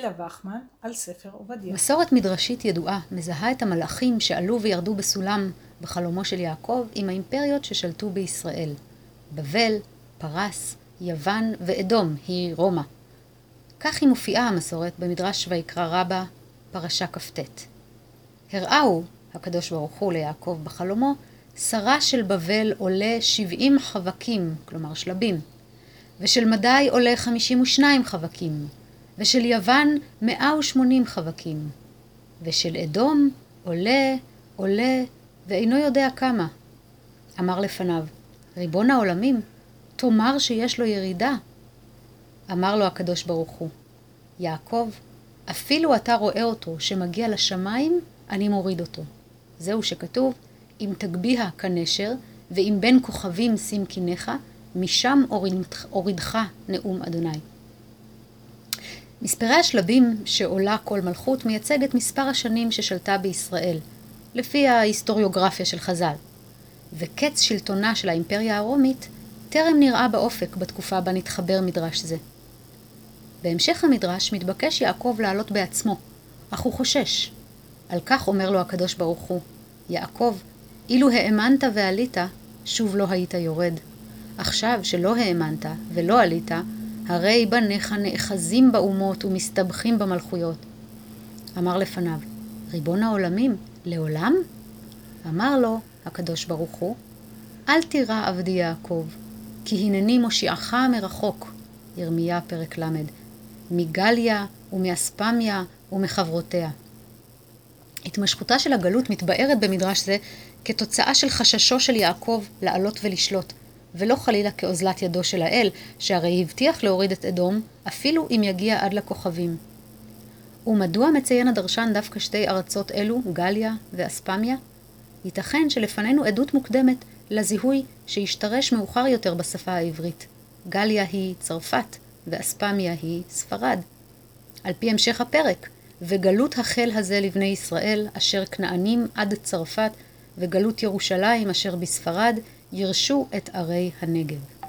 גילה וחמן על ספר עובדיה. מסורת מדרשית ידועה מזהה את המלאכים שעלו וירדו בסולם בחלומו של יעקב עם האימפריות ששלטו בישראל. בבל, פרס, יוון ואדום היא רומא. כך היא מופיעה המסורת במדרש ויקרא רבה, פרשה כ"ט. הראהו הקדוש ברוך הוא ליעקב בחלומו, שרה של בבל עולה שבעים חבקים, כלומר שלבים, ושל מדי עולה חמישים ושניים חבקים, ושל יוון מאה ושמונים חבקים, ושל אדום עולה, עולה, ואינו יודע כמה. אמר לפניו, ריבון העולמים, תאמר שיש לו ירידה. אמר לו הקדוש ברוך הוא, יעקב, אפילו אתה רואה אותו שמגיע לשמיים, אני מוריד אותו. זהו שכתוב, אם תגביה כנשר, ואם בין כוכבים שים קיניך, משם הורידך נאום אדוני. מספרי השלבים שעולה כל מלכות מייצג את מספר השנים ששלטה בישראל, לפי ההיסטוריוגרפיה של חז"ל. וקץ שלטונה של האימפריה הרומית טרם נראה באופק בתקופה בה נתחבר מדרש זה. בהמשך המדרש מתבקש יעקב לעלות בעצמו, אך הוא חושש. על כך אומר לו הקדוש ברוך הוא, יעקב, אילו האמנת ועלית, שוב לא היית יורד. עכשיו שלא האמנת ולא עלית, הרי בניך נאחזים באומות ומסתבכים במלכויות. אמר לפניו, ריבון העולמים, לעולם? אמר לו הקדוש ברוך הוא, אל תירא עבדי יעקב, כי הנני מושיעך מרחוק. ירמיה פרק ל', מגליה ומאספמיה ומחברותיה. התמשכותה של הגלות מתבארת במדרש זה כתוצאה של חששו של יעקב לעלות ולשלוט, ולא חלילה כאוזלת ידו של האל, שהרי הבטיח להוריד את אדום, אפילו אם יגיע עד לכוכבים. ומדוע מציין הדרשן דווקא שתי ארצות אלו, גליה ואספמיה? ייתכן שלפנינו עדות מוקדמת לזיהוי שהשתרש מאוחר יותר בשפה העברית. גליה היא צרפת, ואספמיה היא ספרד. על פי המשך הפרק, וגלות החל הזה לבני ישראל, אשר כנענים עד צרפת, וגלות ירושלים אשר בספרד, ירשו את ערי הנגב.